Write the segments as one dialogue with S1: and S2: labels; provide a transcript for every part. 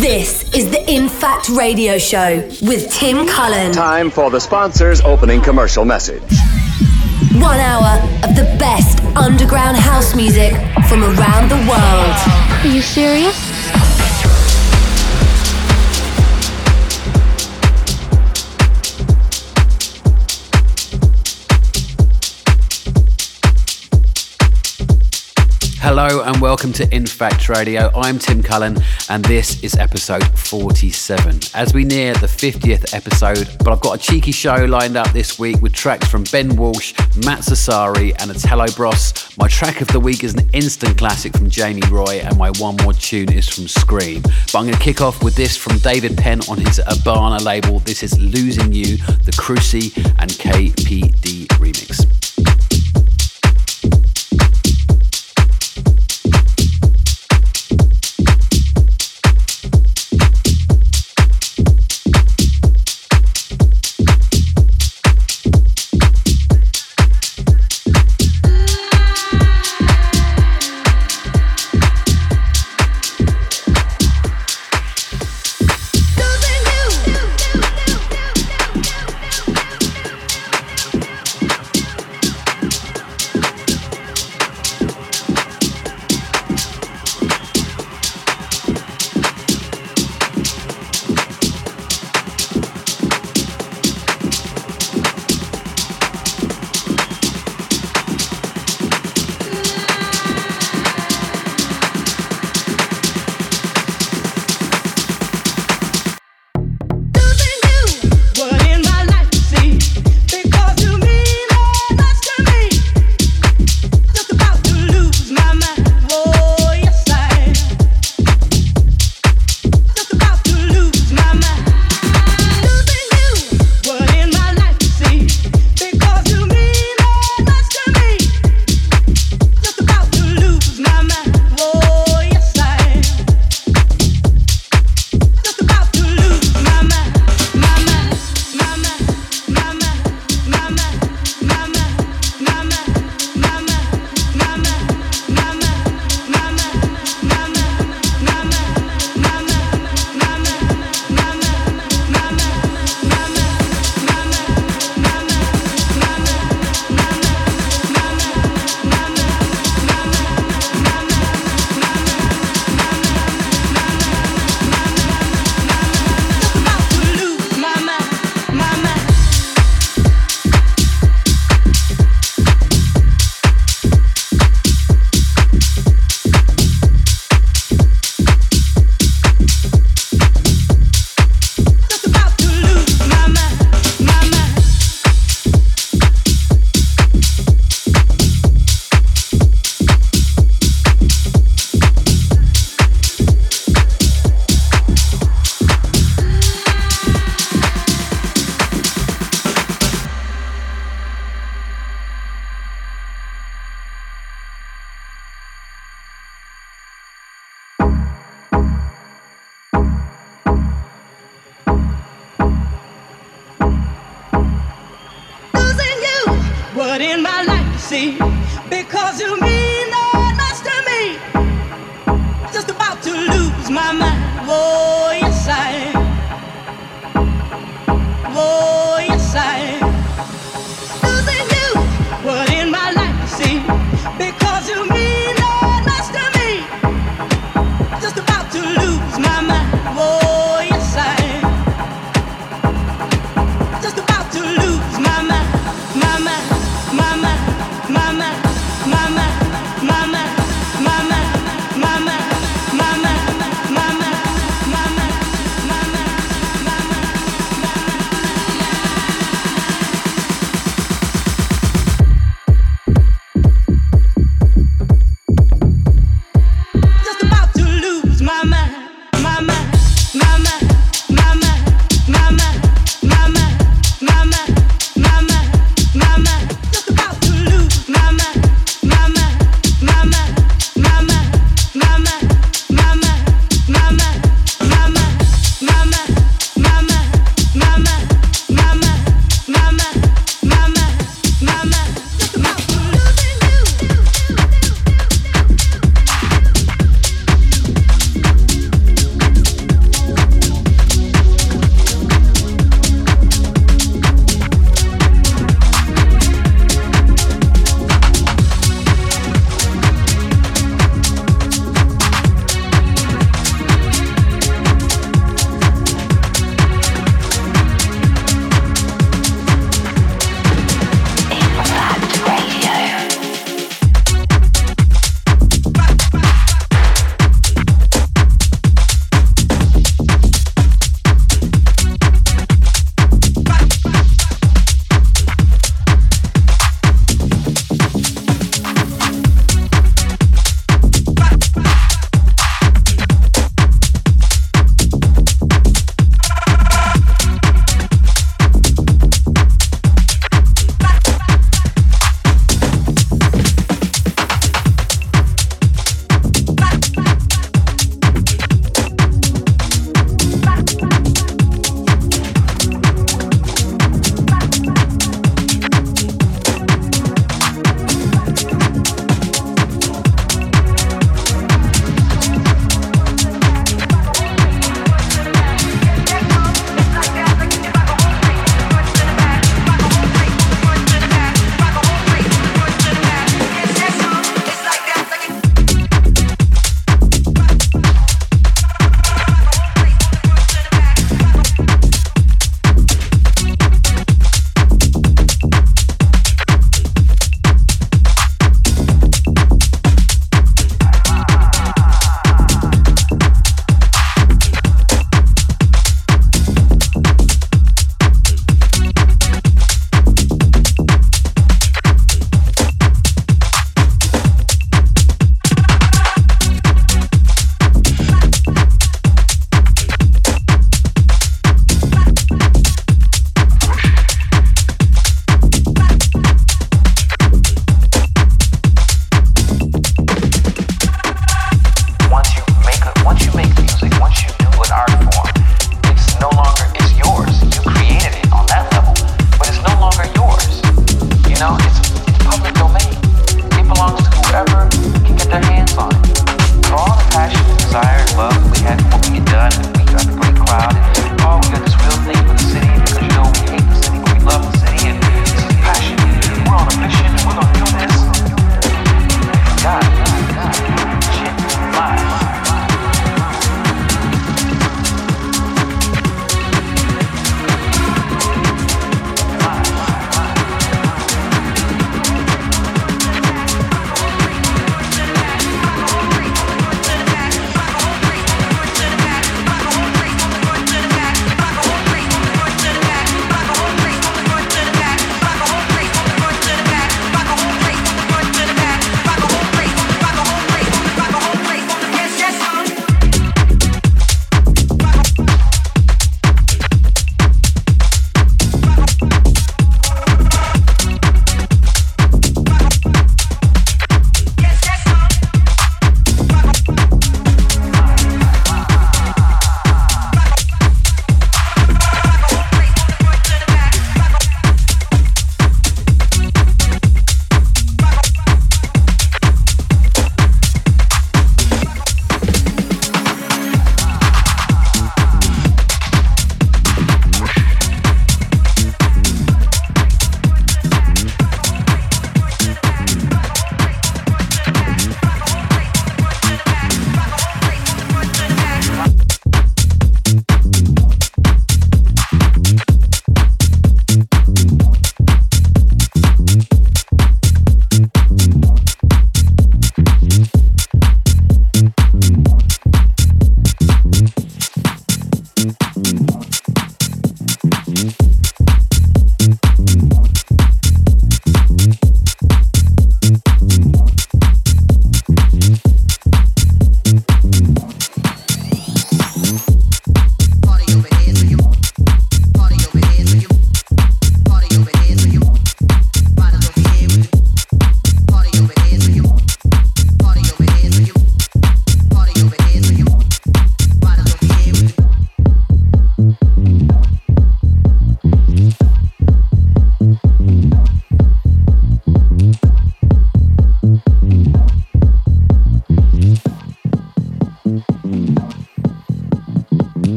S1: This is the In Fact Radio Show with Tim Cullen.
S2: Time for the sponsor's opening commercial message.
S1: One hour of the best underground house music from around the world.
S3: Are you serious?
S4: Hello and welcome to In Fact Radio. I'm Tim Cullen and this is episode 47. As we near the 50th episode, but I've got a cheeky show lined up this week with tracks from Ben Walsh, Matt Sassari, and Otello Bros. My track of the week is an instant classic from Jamie Roy, and my one more tune is from Scream. But I'm going to kick off with this from David Penn on his Urbana label. This is Losing You, the Cruci and KPD remix.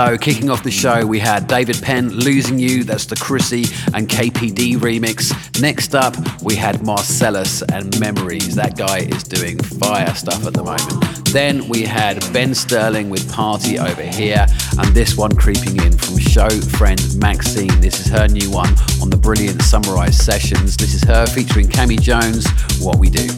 S5: So, kicking off the show, we had David Penn, Losing You, that's the Chrissy and KPD remix. Next up, we had Marcellus and Memories. That guy is doing fire stuff at the moment. Then we had Ben Sterling with Party Over Here, and this one creeping in from show friend Maxine. This is her new one on the brilliant Summarise Sessions. This is her featuring Cami Jones, What We Do.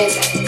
S6: is it?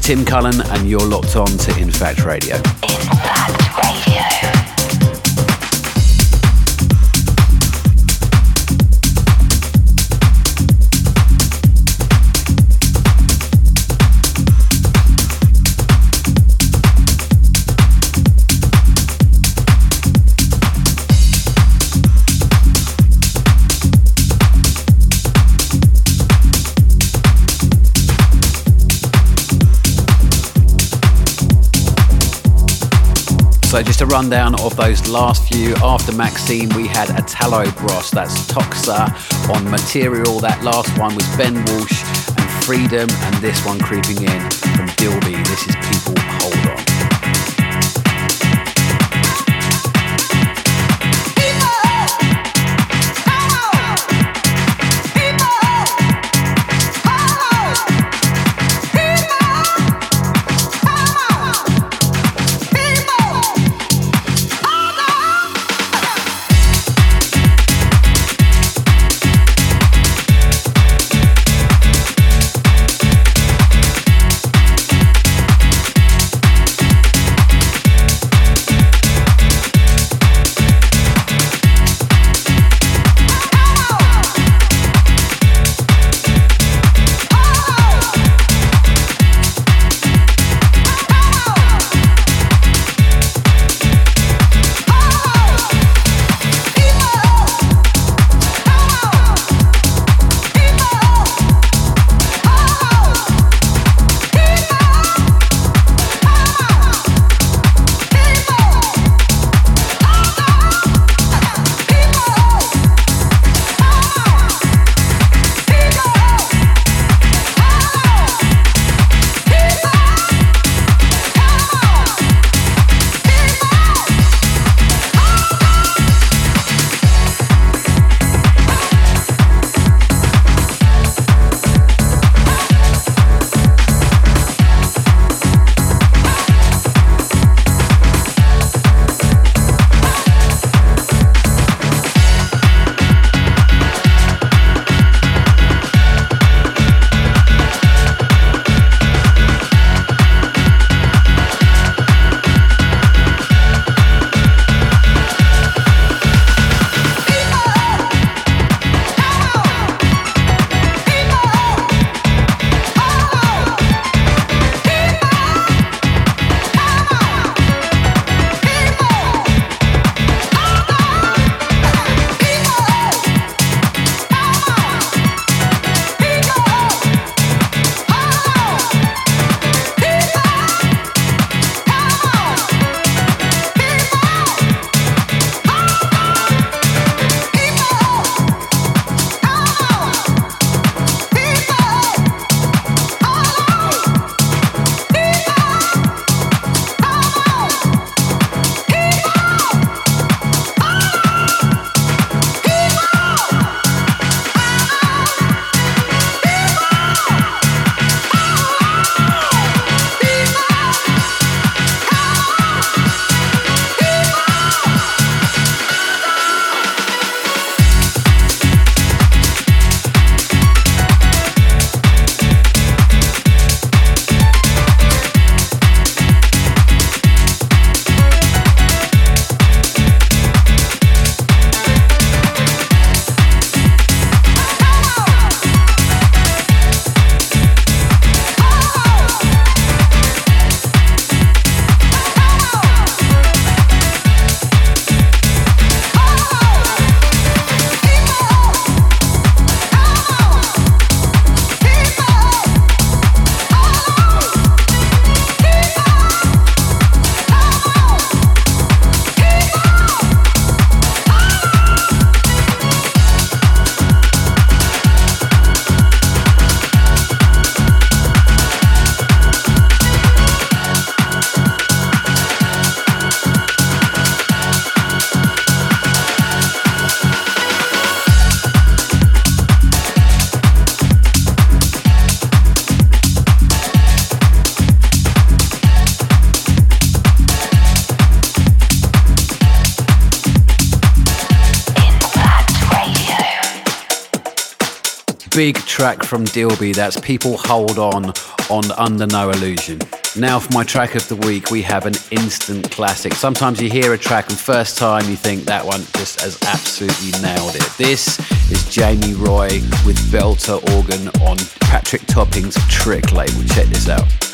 S7: Tim Cullen, and you're locked on to In Fact Radio. So just a rundown of those last few. After Maxine, we had Italo Bros, that's Toxa on Material. That last one was Ben Walsh and Freedom, and this one creeping in from Dilby. This is People track from Dilby. That's People Hold On on Under No Illusion. Now, for my track of the week, we have an instant classic. Sometimes you hear a track and first time you think that one just has absolutely nailed it. This is Jamie Roy with Belter Organ on Patrick Topping's Trick label. Check this out.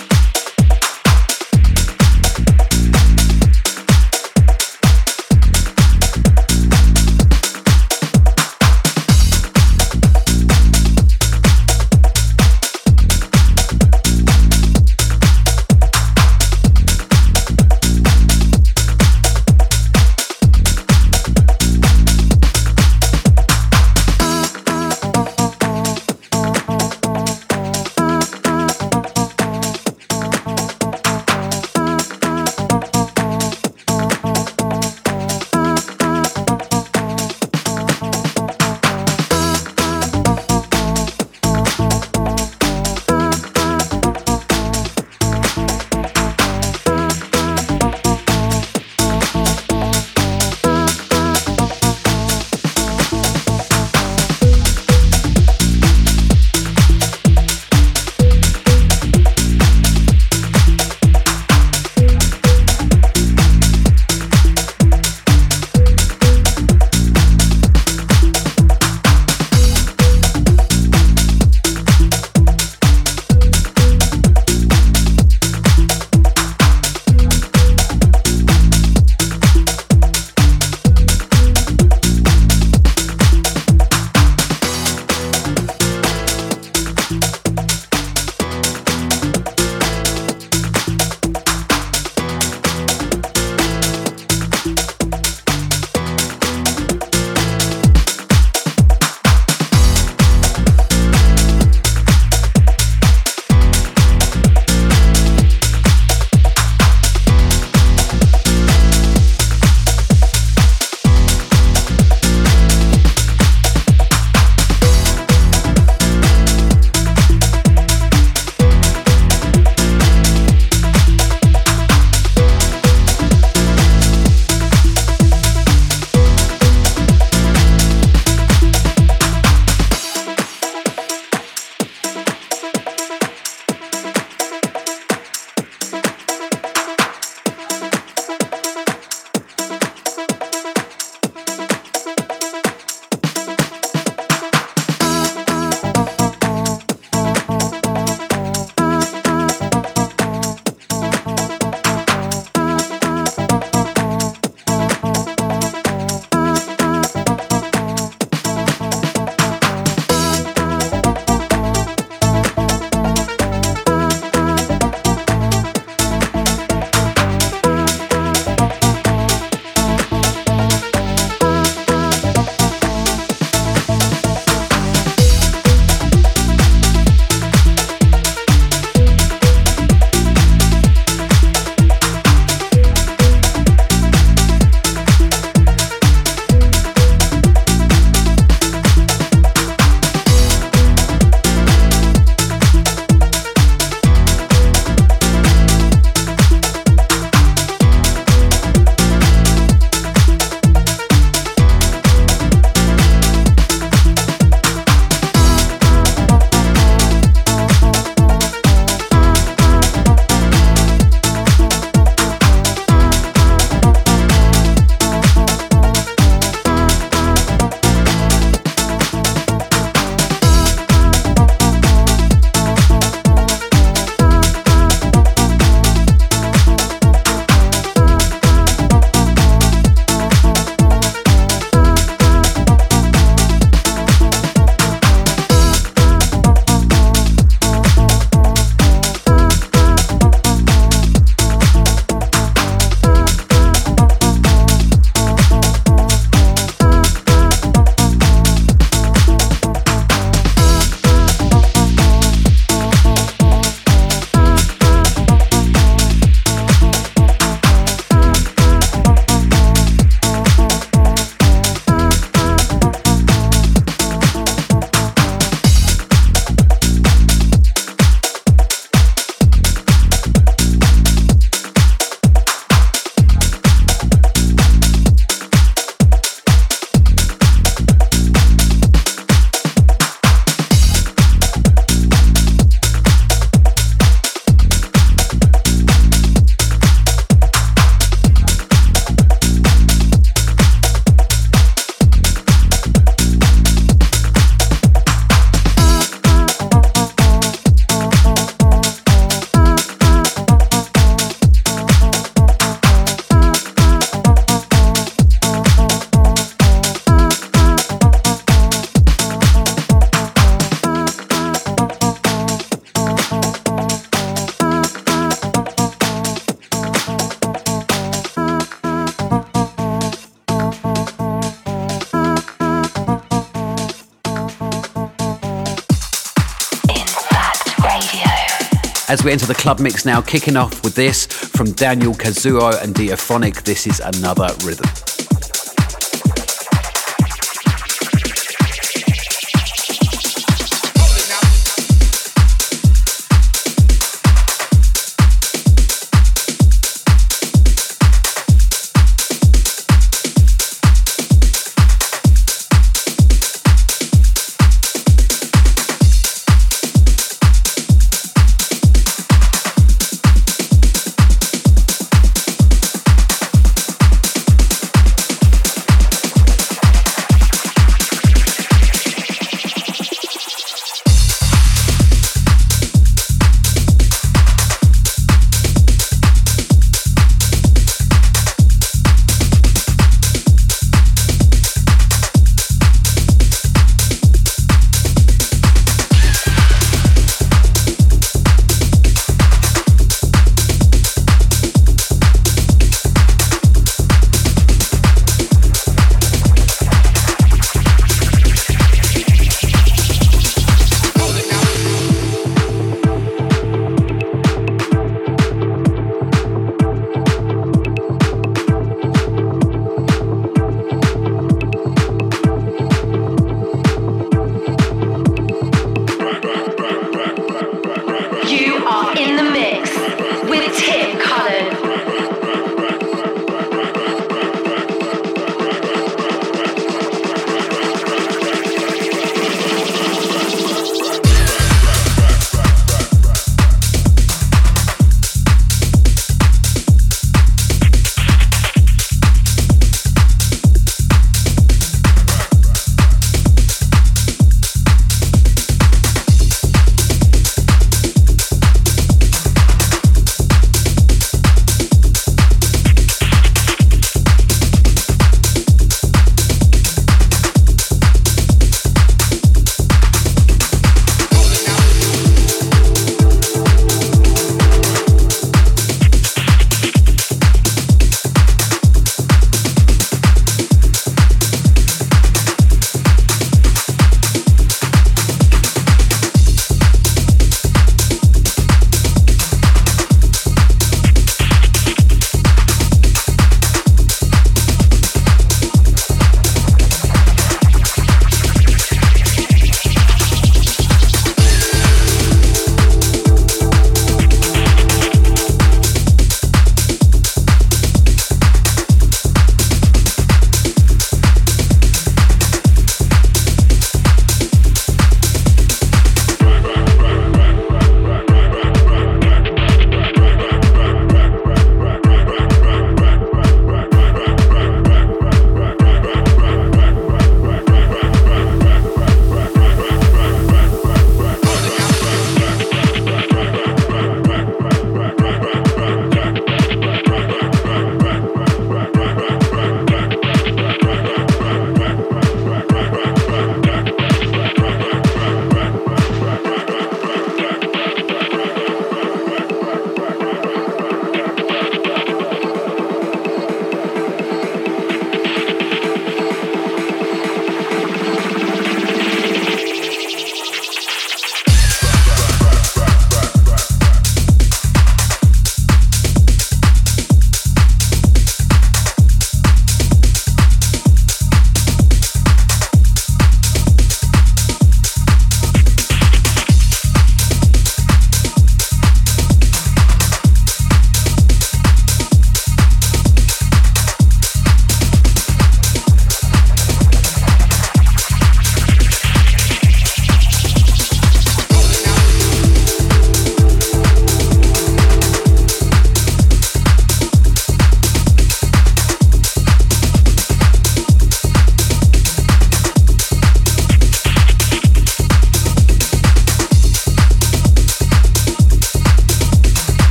S7: We enter the club mix now, kicking off with this from Daniel Kazuo and Diaphonic. This is another rhythm.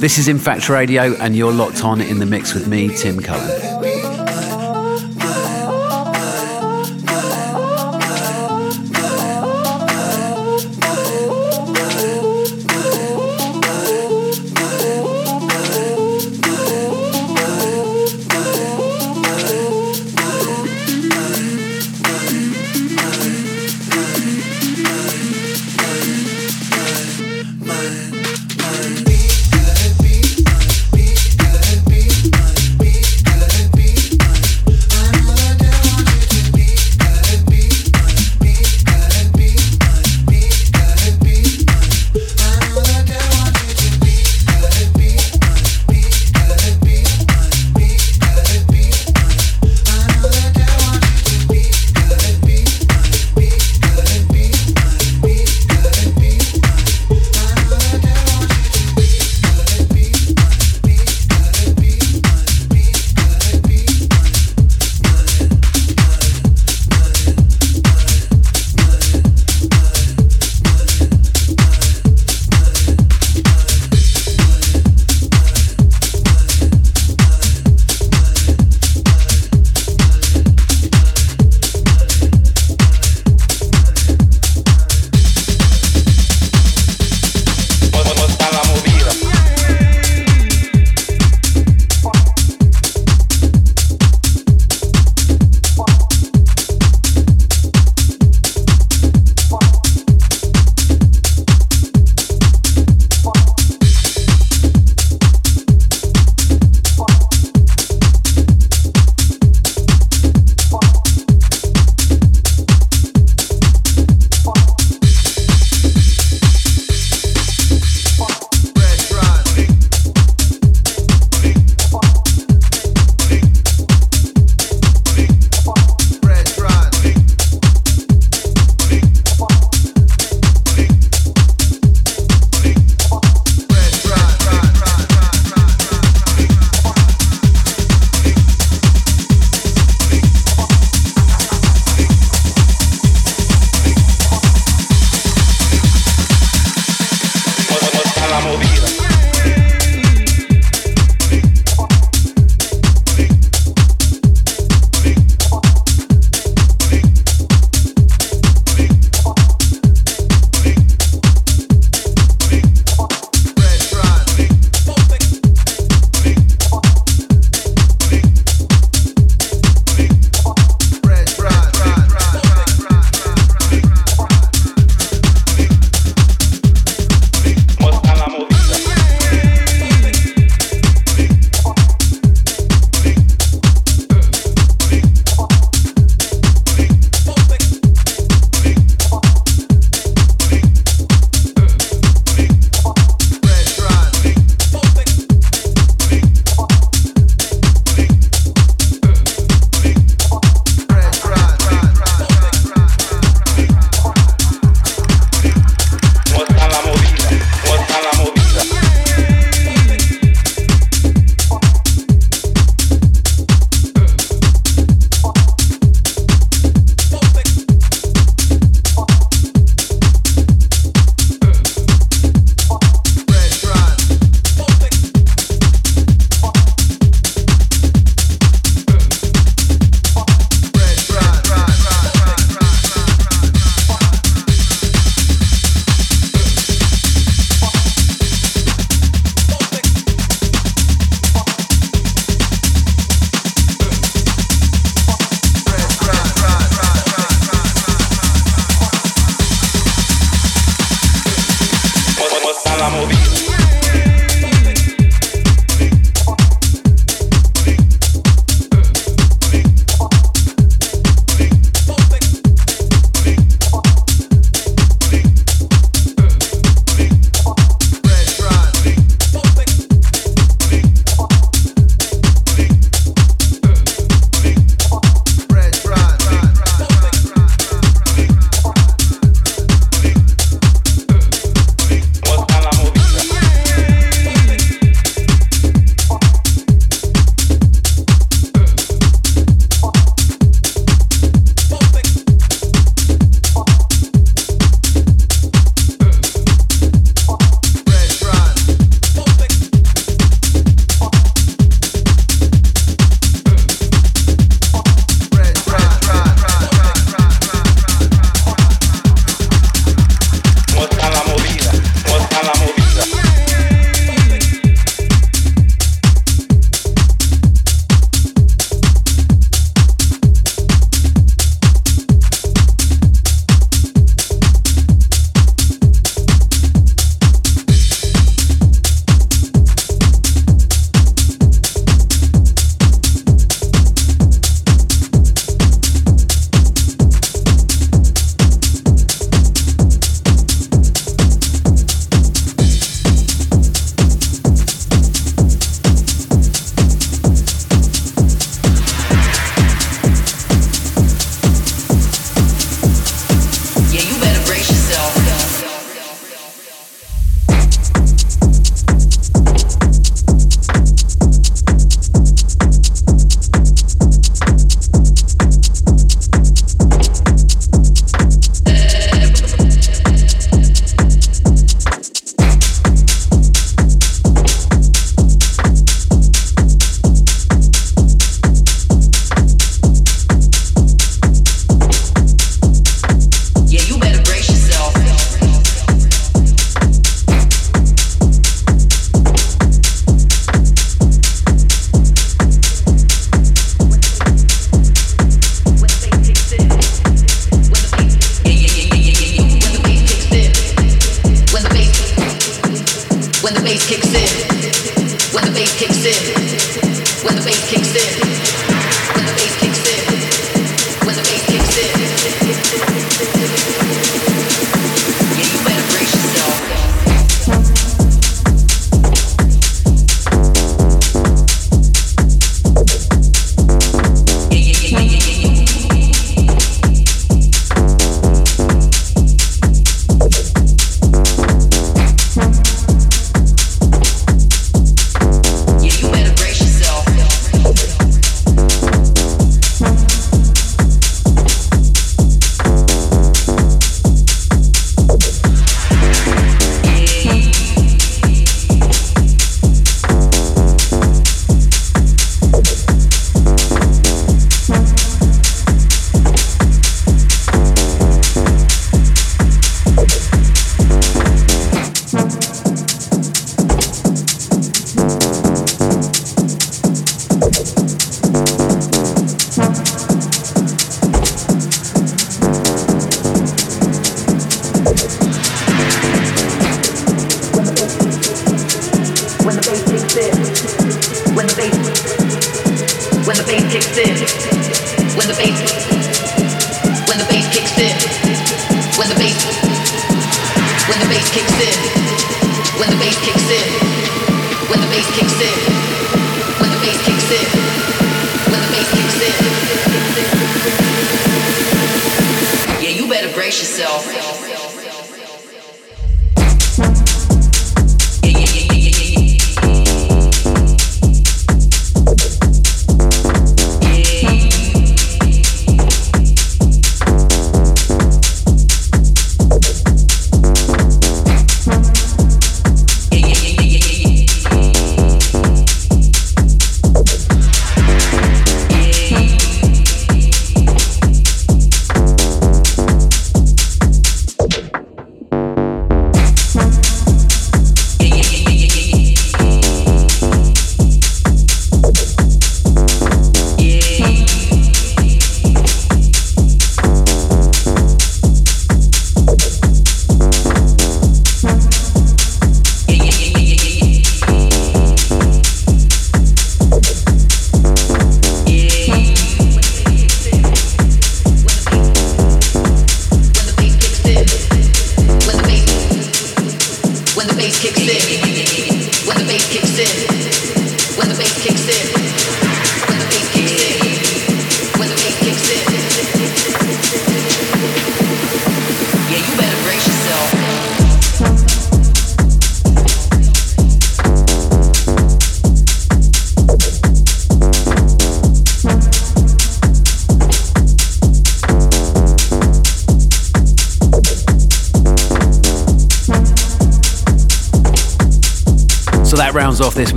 S7: This is In Fact Radio, and you're locked on in the mix with me, Tim Cullen.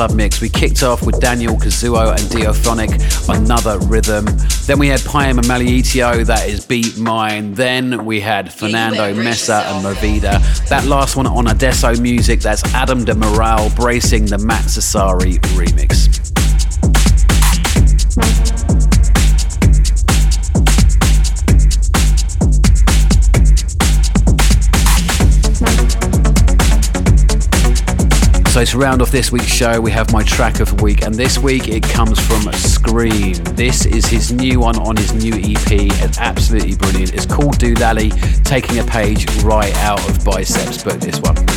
S7: Club mix. We kicked off with Daniel Kazuo and Diophonic, Another Rhythm. Then we had Payam and Malietio, that is Beat Mine. Then we had Fernando Mesa and Movida. That last one on Adesso Music, that's Adam de Moral bracing the Matt Sassari remix. So to round off this week's show, we have my track of the week, and this week it comes from Skream. This is his new one on his new EP. It's absolutely brilliant. It's called Doolally, taking a page right out of Biceps, but this one.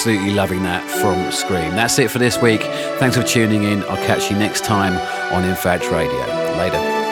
S7: Absolutely loving that from Skream. That's it for this week. Thanks for tuning in. I'll catch you next time on In Fact Radio. Later.